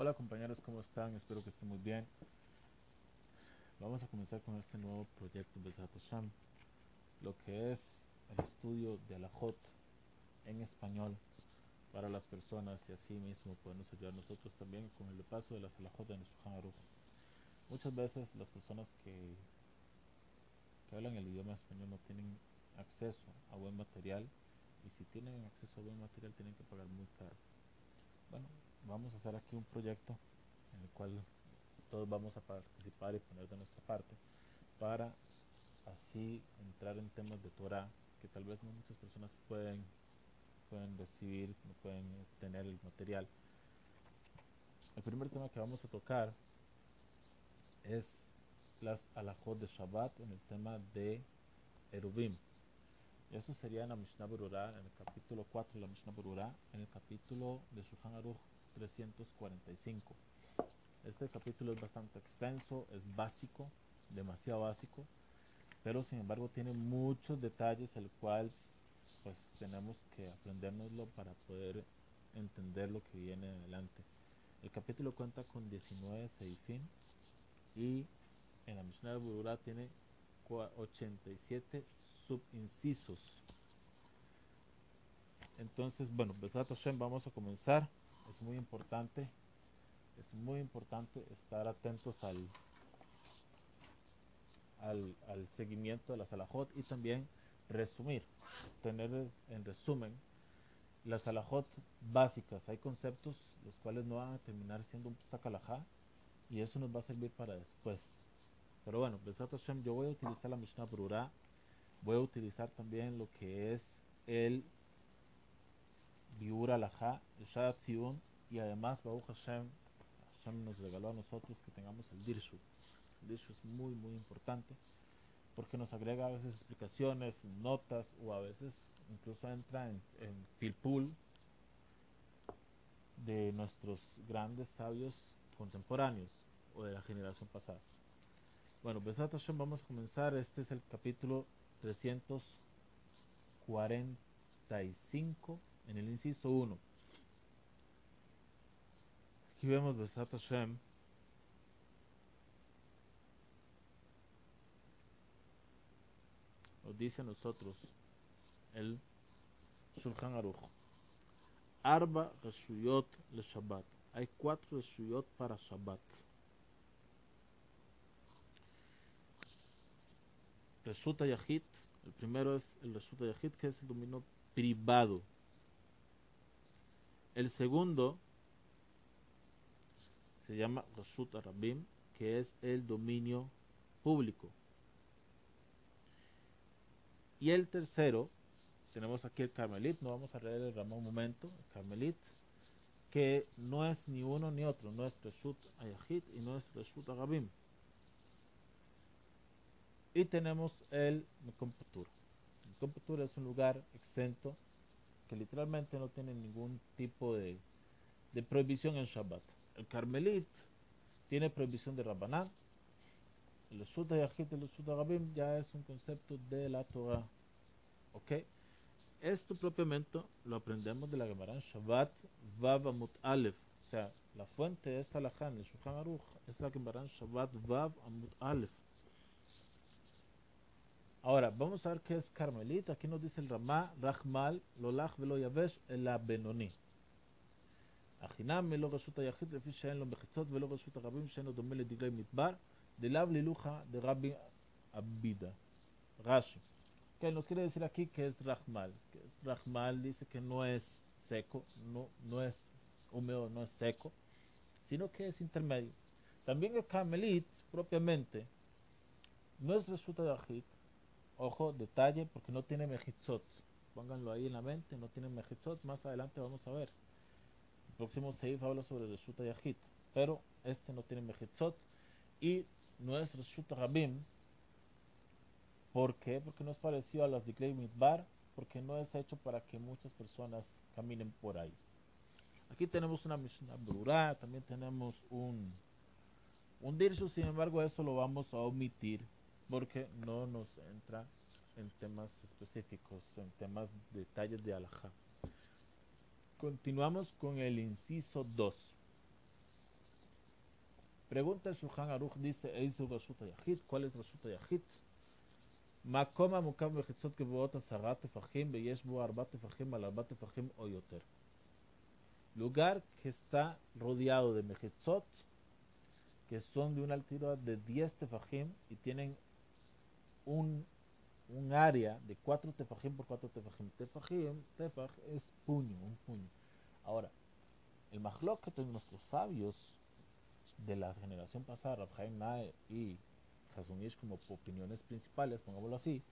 Hola compañeros, ¿cómo están? Espero que estén muy bien. Vamos a comenzar con este nuevo proyecto de Sham, lo que es el estudio de Alajot en español para las personas y así mismo podemos ayudar nosotros también con el paso de las Alajot de nuestro. Muchas veces las personas que, que hablan el idioma español no tienen acceso a buen material y si tienen acceso a buen material tienen que pagar muy caro. Bueno, vamos a hacer aquí un proyecto en el cual todos vamos a participar y poner de nuestra parte para así entrar en temas de Torah que tal vez no muchas personas pueden pueden recibir, no pueden tener el material. El primer tema que vamos a tocar es las alajot de Shabbat en el tema de Erubim. Eso sería en la Mishnah Berurah, en el capítulo 4 de la Mishnah Berurah, en el capítulo de Shulchan Aruch 345. Este capítulo es bastante extenso, es básico, demasiado básico, pero sin embargo tiene muchos detalles el cual pues tenemos que aprendérnoslo para poder entender lo que viene adelante. El capítulo cuenta con 19 seifín y en la Mishnah de Burura tiene 87 subincisos. Entonces, bueno, Besat Hashem, vamos a comenzar. Es muy importante, es muy importante estar atentos al, al, seguimiento de la Salahot y también resumir, tener en resumen las alajot básicas. Hay conceptos los cuales no van a terminar siendo un sakalajá y eso nos va a servir para después. Pero bueno, yo voy a utilizar la Mishnah Brura, voy a utilizar también lo que es el Biur Alajá, el Shadat y además Baruch Hashem, Hashem nos regaló a nosotros que tengamos el Dirshu. El Dirshu es muy, muy importante porque nos agrega a veces explicaciones, notas o a veces incluso entra en, en pilpul de nuestros grandes sabios contemporáneos o de la generación pasada. Bueno, Besat Hashem, vamos a comenzar. Este es el capítulo 345 en el inciso 1. Aquí vemos Besat Hashem nos dice a nosotros el Shulchan Aruch. Arba Reshuyot le Shabbat. Hay cuatro Reshuyot para Shabbat. Resulta Yahid. El primero es el Resulta Yahid, que es el dominio privado. El segundo se llama Resulta Rabim, que es el dominio público. Y el tercero, tenemos aquí el Carmelit, no vamos a leer el Ramón un momento, el Carmelit, que no es ni uno ni otro, no es Reshut Ayahid y no es Reshut Agabim. Y tenemos el Mekomputur. El es un lugar exento que literalmente no tiene ningún tipo de, de prohibición en Shabbat. El Carmelit tiene prohibición de Rabbanán, el Sud Yahid y el Sud Agabim ya es un concepto de la Torah. ¿Ok? Esto propiamente lo aprendemos de la Gemara Shabbat Vav Amut Aleph. O sea, la fuente de esta lajan el Shulchan Aruch, es la Gemara Shabbat Vav Amut Aleph. Ahora, vamos a ver qué es Carmelita. Aquí nos dice el Ramá, Rahmal, Lolach, Velo Yavesh, el Benoni. החינם מלא רשות היחיד לפי שאין לו מחיצות ולא רשות הרבים שאינו דומה לדגלי מדבר de la Liluja de Rabbi Abida. Rashi. Que nos quiere decir aquí que es Rahmal. Que es Rahmal dice que no es seco, no, no es húmedo, no es seco, sino que es intermedio. También el Carmelit, propiamente, no es resulta de Ajit. Ojo, detalle, porque no tiene mejitzot. Pónganlo ahí en la mente, no tiene mejitzot. Más adelante vamos a ver. El próximo Seif habla sobre el de Ajit. Pero este no tiene mejitzot. Y no es Reshut Rabim. ¿Por qué? Porque no es parecido a las de Klei Midbar, porque no es hecho para que muchas personas caminen por ahí. Aquí tenemos una Mishnah Brura, también tenemos un, un Dirshu, sin embargo, eso lo vamos a omitir porque no nos entra en temas específicos, en temas detalles de alajá. Continuamos con el inciso 2. Pregunta el Shulchan Aruch, dice, ¿cuál es Rashuta Yahid? Makoma mukam mechitzot geboot asarat tefachim, beyesh bo arbat tefachim, al arbat tefachim o yoter. Lugar que está rodeado de mechitzot, que son de una altura de 10 tefajim y tienen un, un área de 4 tefajim por 4 tefajim. Tefajim, tefaj es puño, un puño. Ahora, el mahloket de nuestros sabios de la generación pasada, Rabhaim Nae y Hasunish como opiniones principales, pongámoslo así,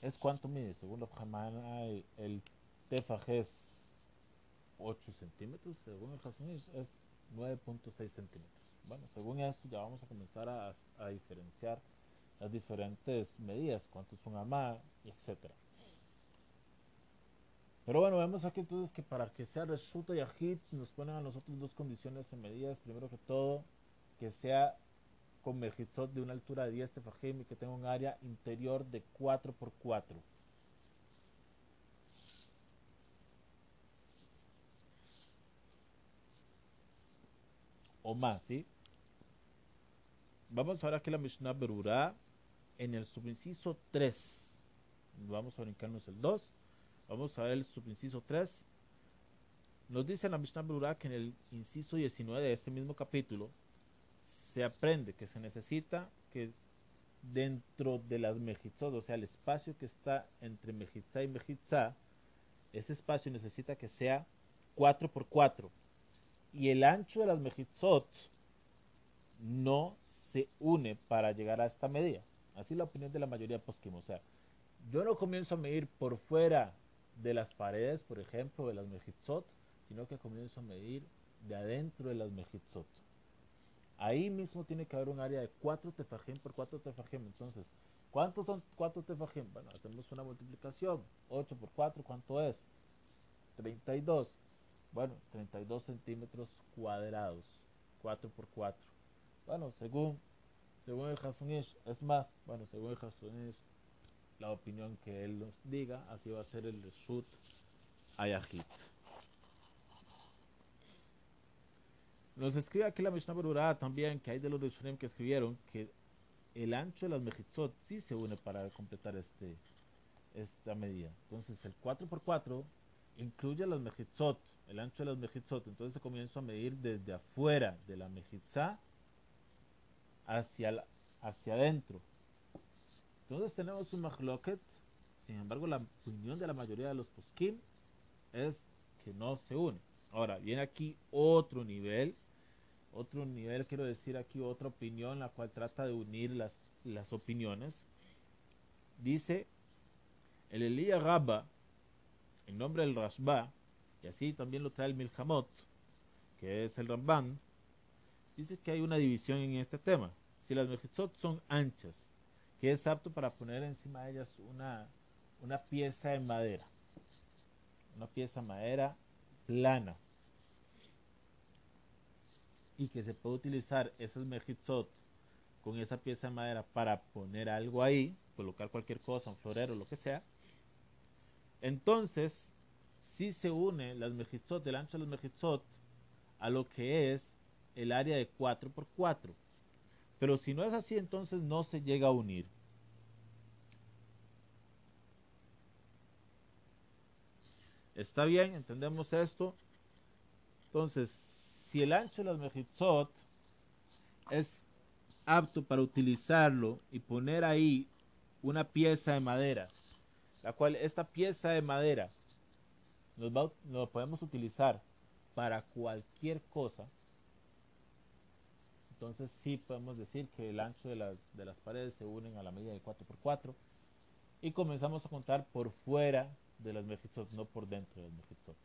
es cuánto mide. Según Rabhaim Nae, el tefaj es 8 centímetros, según el Hasunish es 9.6 centímetros. Bueno, según esto ya vamos a comenzar a, a diferenciar las diferentes medidas, cuánto es un amá, etcétera. Pero bueno, vemos aquí entonces que para que sea resulta y ajit nos ponen a nosotros dos condiciones en medidas. Primero que todo, que sea con mejitzot de una altura de 10 tefajim y que tenga un área interior de 4 por 4. O más, ¿sí? Vamos a ver aquí la Mishnah Berurah en el subinciso 3. Vamos a brincarnos el 2. Vamos a ver el subinciso 3. Nos dice la Mishnah Berurah que en el inciso 19 de este mismo capítulo se aprende que se necesita que dentro de las mejitzot, o sea, el espacio que está entre mejitzá y mejitzá, ese espacio necesita que sea 4 por 4 y el ancho de las mejitzot no se une para llegar a esta medida. Así la opinión de la mayoría poskim. O sea, yo no comienzo a medir por fuera de las paredes, por ejemplo, de las mejitzot, sino que comienzo a medir de adentro de las mejitzot. Ahí mismo tiene que haber un área de 4 tefajim por 4 tefajim. Entonces, ¿cuántos son 4 tefajim? Bueno, hacemos una multiplicación. 8 por 4, ¿cuánto es? 32. Bueno, 32 centímetros cuadrados. 4 por 4. Bueno, según, según el Hasunish, es más, bueno, según el Hasunish, la opinión que él nos diga, así va a ser el Reshut Ayahit. Nos escribe aquí la Mishnah Berurah también que hay de los Rishonim que escribieron que el ancho de las mejitzot sí se une para completar este, esta medida. Entonces el 4x4 incluye las mejitzot, el ancho de las mejitzot. Entonces se comienza a medir desde afuera de la mejitzá hacia, la, hacia adentro. Entonces tenemos un mahloket. Sin embargo, la opinión de la mayoría de los poskim es que no se une. Ahora, viene aquí otro nivel. Otro nivel, quiero decir aquí otra opinión, la cual trata de unir las, las opiniones. Dice el Elías Rabba, en nombre del Rashba, y así también lo trae el Milhamot, que es el Ramban, dice que hay una división en este tema. Si las mejizot son anchas, que es apto para poner encima de ellas una, una pieza de madera, una pieza de madera plana, y que se puede utilizar esas mejizot con esa pieza de madera para poner algo ahí, colocar cualquier cosa, un florero, lo que sea, entonces si se une las mejizot, el ancho de las mejizot, a lo que es el área de 4x4. Pero si no es así, entonces no se llega a unir. Está bien, entendemos esto. Entonces, si el ancho de las mejizot es apto para utilizarlo y poner ahí una pieza de madera, la cual esta pieza de madera nos podemos utilizar para cualquier cosa, entonces sí podemos decir que el ancho de las, de las paredes se unen a la medida de 4x4 y comenzamos a contar por fuera de las mejizot, no por dentro de las mejizot,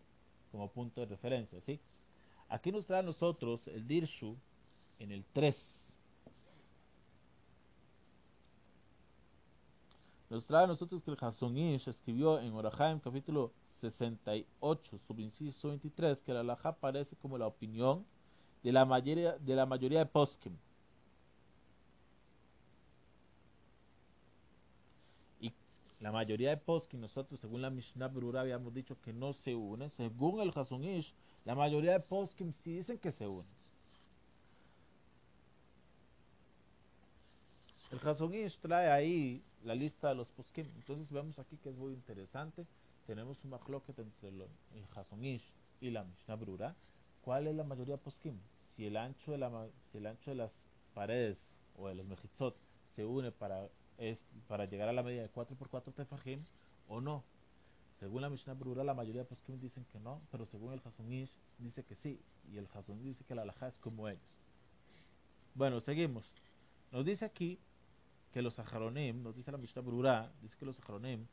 como punto de referencia, ¿sí? Aquí nos trae a nosotros el Dirshu en el 3. Nos trae a nosotros que el Hasonish escribió en Orahaim capítulo 68, subinciso 23, que la alhaja parece como la opinión de la mayoría de, la mayoría de poskim. Y la mayoría de poskim, nosotros según la Mishnah Brura habíamos dicho que no se unen. Según el Hasunish, la mayoría de poskim sí dicen que se unen. El Hasonish trae ahí la lista de los poskim. Entonces vemos aquí que es muy interesante. Tenemos un machloket entre el Hasonish y la Mishnah Brura. ¿Cuál es la mayoría poskim? Si el ancho de, la, si el ancho de las paredes o de los mejitzot se une para, es, para llegar a la medida de 4x4 tefajim o no. Según la Mishnah Brura, la mayoría de poskim dicen que no, pero según el Hasonish dice que sí. Y el Hasonish dice que la alajá es como ellos. Bueno, seguimos. Nos dice aquí que los Saharonim, nos dice la Mishnah Brura, dice que los Saharonim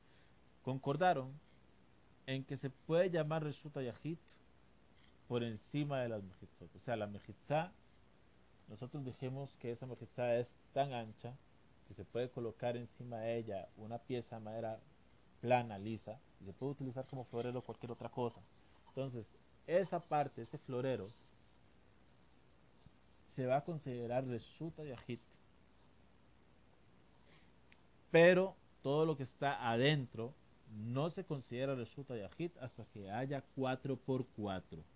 concordaron en que se puede llamar Reshuta Yahit por encima de las Mejitzot. O sea, la Mejitza, nosotros dijimos que esa Mejitza es tan ancha que se puede colocar encima de ella una pieza de madera plana, lisa, y se puede utilizar como florero o cualquier otra cosa. Entonces, esa parte, ese florero, se va a considerar Reshuta Yahit pero todo lo que está adentro no se considera Reshuta Yahid hasta que haya 4x4.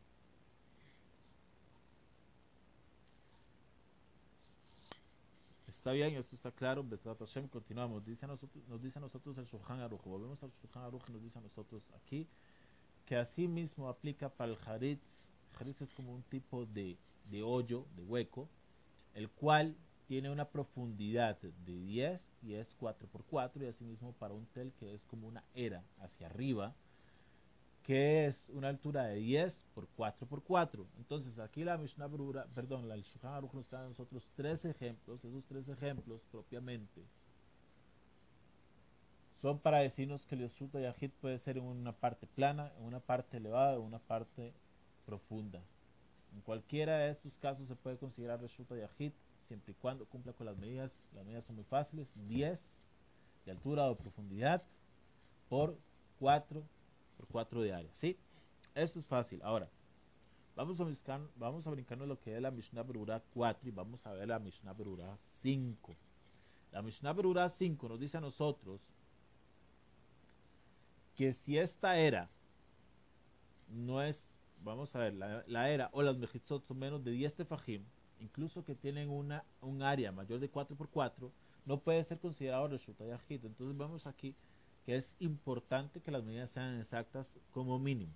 Está bien, esto está claro. continuamos. Dice nosotros, nos dice a nosotros el Shulchan Aruch. Volvemos al Shulchan Aruch y nos dice a nosotros aquí que así mismo aplica para el Haritz. Haritz es como un tipo de, de hoyo, de hueco, el cual tiene una profundidad de 10 y es 4x4 y asimismo para un tel que es como una era hacia arriba que es una altura de 10 por 4x4 entonces aquí la Mishnah Brura, perdón, la Shulchan Aruch nos trae a nosotros tres ejemplos esos tres ejemplos propiamente son para decirnos que el Yeshuta Yahid puede ser en una parte plana, en una parte elevada, en una parte profunda. En cualquiera de estos casos se puede considerar Reshuta Yahid siempre y cuando cumpla con las medidas. Las medidas son muy fáciles, 10 de altura o profundidad por 4 por 4 de ¿sí? Esto es fácil. Ahora, vamos a, buscar, vamos a brincarnos lo que es la Mishnah Berurah 4 y vamos a ver la Mishnah Berurah 5. La Mishnah Berurah 5 nos dice a nosotros que si esta era no es, vamos a ver, la, era o las mejitzot son menos de 10 tefajim, incluso que tienen una, un área mayor de 4x4, no puede ser considerado Yahid. Entonces vemos aquí que es importante que las medidas sean exactas como mínimo.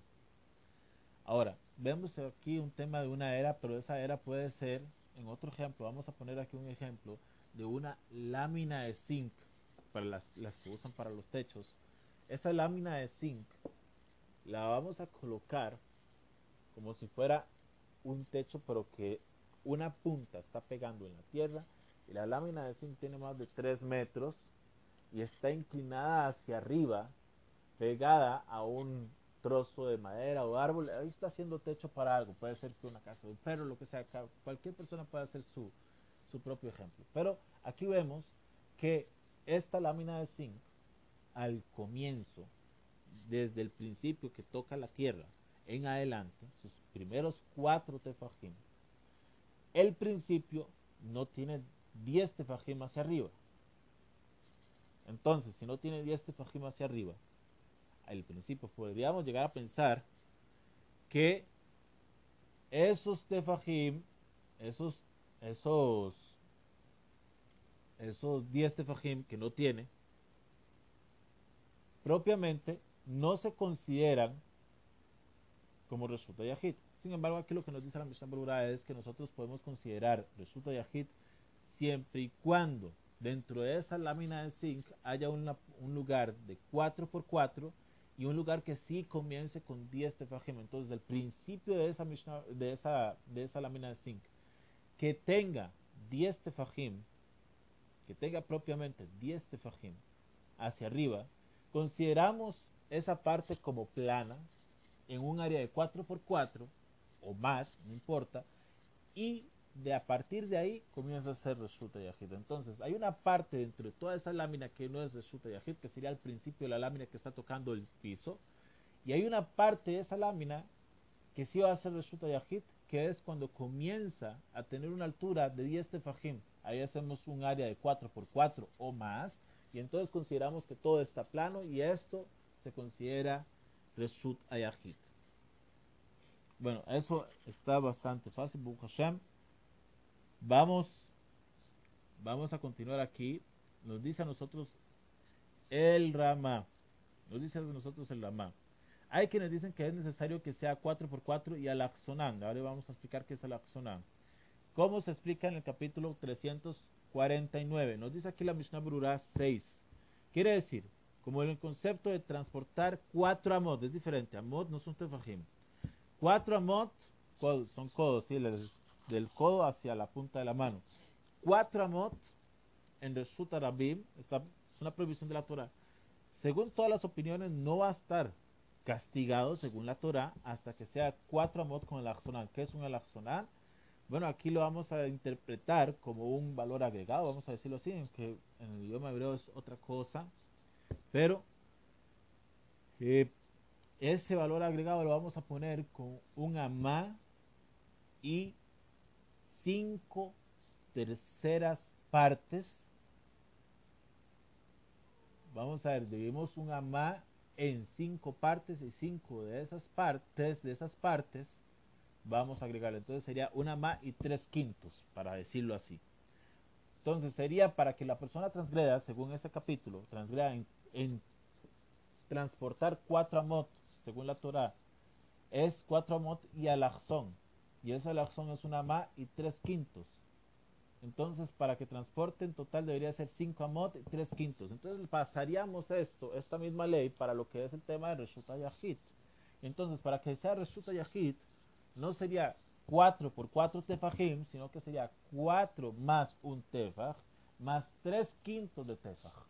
Ahora, vemos aquí un tema de una era, pero esa era puede ser, en otro ejemplo, vamos a poner aquí un ejemplo de una lámina de zinc, para las, las que usan para los techos. Esa lámina de zinc la vamos a colocar como si fuera un techo, pero que una punta está pegando en la tierra y la lámina de zinc tiene más de 3 metros y está inclinada hacia arriba, pegada a un trozo de madera o árbol. Ahí está haciendo techo para algo. Puede ser que una casa perro, lo que sea. Cualquier persona puede hacer su, su propio ejemplo. Pero aquí vemos que esta lámina de zinc, al comienzo, desde el principio que toca la tierra en adelante, sus primeros cuatro tefajim, el principio no tiene 10 tefajim hacia arriba. Entonces, si no tiene 10 tefajim hacia arriba, al principio podríamos llegar a pensar que esos tefajim, esos, esos, esos 10 tefajim que no tiene, propiamente no se consideran como resulta yahid. Sin embargo, aquí lo que nos dice la Mishnah Berurah es que nosotros podemos considerar resulta yahid siempre y cuando dentro de esa lámina de zinc haya un lugar de 4x4 y un lugar que sí comience con 10 tefajim. Entonces, el principio de esa, de esa, de esa lámina de zinc que tenga 10 tefajim, que tenga propiamente 10 tefajim hacia arriba, consideramos esa parte como plana en un área de 4x4 o más, no importa, y de a partir de ahí comienza a ser Reshuta Yahid. Entonces, hay una parte dentro de toda esa lámina que no es Reshuta Yahid, que sería al principio de la lámina que está tocando el piso, y hay una parte de esa lámina que sí va a ser Reshuta Yahid, que es cuando comienza a tener una altura de 10 tefajim. Ahí hacemos un área de 4x4 o más, y entonces consideramos que todo está plano, y esto se considera Reshut Ayahid. Bueno, eso está bastante fácil, Hashem. Vamos, vamos a continuar aquí. Nos dice a nosotros el Rama. Nos dice a nosotros el Rama. Hay quienes dicen que es necesario que sea 4x4 y al. Ahora vamos a explicar qué es el. ¿Cómo se explica en el capítulo 349? Nos dice aquí la Mishnah Brura 6. Quiere decir, como el concepto de transportar cuatro amot, es diferente. Amot no son tefajim. Cuatro amot son codos, ¿sí? Del codo hacia la punta de la mano. Cuatro amot en Reshut Arabim, es una prohibición de la Torah. Según todas las opiniones, no va a estar castigado según la Torah hasta que sea cuatro amot con el axonal. ¿Qué es un el Bueno, aquí lo vamos a interpretar como un valor agregado, vamos a decirlo así, en el idioma hebreo es otra cosa, pero eh, ese valor agregado lo vamos a poner con un amá y cinco terceras partes. Vamos a ver, debemos un amá en cinco partes y cinco de esas partes, de esas partes, vamos a agregarle. Entonces sería una ma y tres quintos, para decirlo así. Entonces sería para que la persona transgreda, según ese capítulo, transgreda en, transportar cuatro amot, según la Torah, es cuatro amot y alajzón. Y ese alajzón es una ma y tres quintos. Entonces, para que transporte en total debería ser 5 amot y 3 quintos. Entonces, pasaríamos esto, esta misma ley, para lo que es el tema de Reshuta Yahid. Entonces, para que sea Reshuta Yahid, no sería 4 por 4 tefajim, sino que sería 4 más un tefaj, más 3 quintos de tefaj.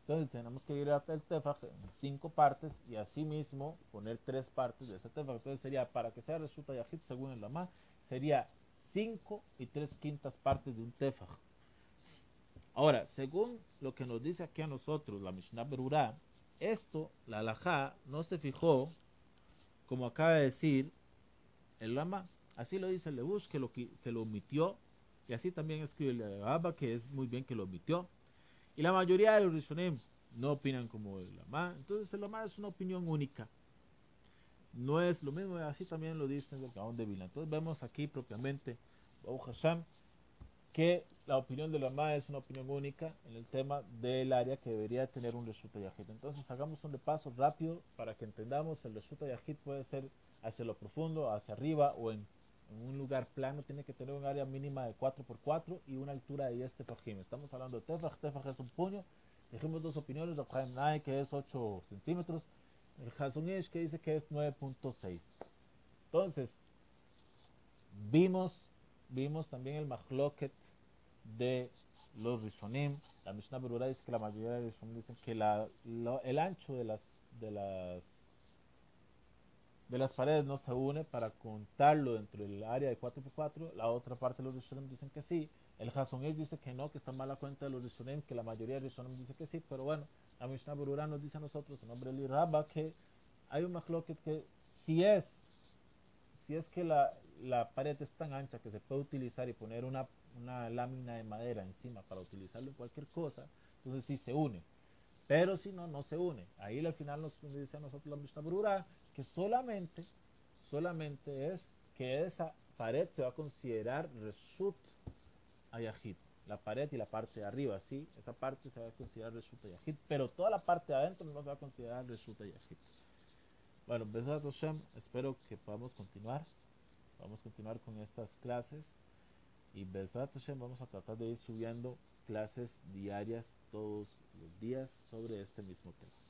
Entonces, tenemos que ir el tefaj en 5 partes y asimismo poner 3 partes de ese tefaj. Entonces, sería para que sea Reshuta Yahid, según el Lama, sería 5 y 3 quintas partes de un tefaj. Ahora, según lo que nos dice aquí a nosotros la Mishnah Berurah, esto, la alajá, no se fijó, como acaba de decir el Lama, así lo dice el Lebush, que lo, que lo omitió, y así también escribe el Abba, que es muy bien que lo omitió. Y la mayoría de los Rishonim no opinan como el Lama, entonces el Lama es una opinión única no es lo mismo, así también lo dice el Gaón de Vila. Entonces vemos aquí propiamente, Hashem, que la opinión de la MA es una opinión única en el tema del área que debería tener un Reshuta Yahid. Entonces hagamos un repaso rápido para que entendamos el Reshuta Yahid puede ser hacia lo profundo, hacia arriba o en, un lugar plano, tiene que tener un área mínima de 4x4 y una altura de 10 tefajim. Estamos hablando de tefaj, tefaj es un puño. Dijimos dos opiniones, de Nai que es 8 centímetros el Hazunish que dice que es 9.6. Entonces, vimos, vimos también el Mahloket de los Rishonim. La Mishnah Berurah dice que la mayoría de los Rishonim dicen que la, el ancho de las, de las de las paredes no se une para contarlo dentro del área de 4x4. La otra parte de los Rishonim dicen que sí. El Hazonish dice que no, que está mala cuenta de los Rishonim, que la mayoría de Rishonim dice que sí. Pero bueno, la Mishnah Berurah nos dice a nosotros, en nombre de Rabba, que hay un mahloket que si es, si es que la, la, pared es tan ancha que se puede utilizar y poner una, una lámina de madera encima para utilizarlo en cualquier cosa, entonces sí se une. Pero si no, no se une. Ahí al final nos dice a nosotros la Mishnah Berurah que solamente, solamente es que esa pared se va a considerar reshut ayahid la pared y la parte de arriba, sí, esa parte se va a considerar Reshuta Yahid, pero toda la parte de adentro no se va a considerar Reshuta Yahid. Bueno, Besat Hashem, espero que podamos continuar, vamos a continuar con estas clases y Besat Hashem vamos a tratar de ir subiendo clases diarias todos los días sobre este mismo tema.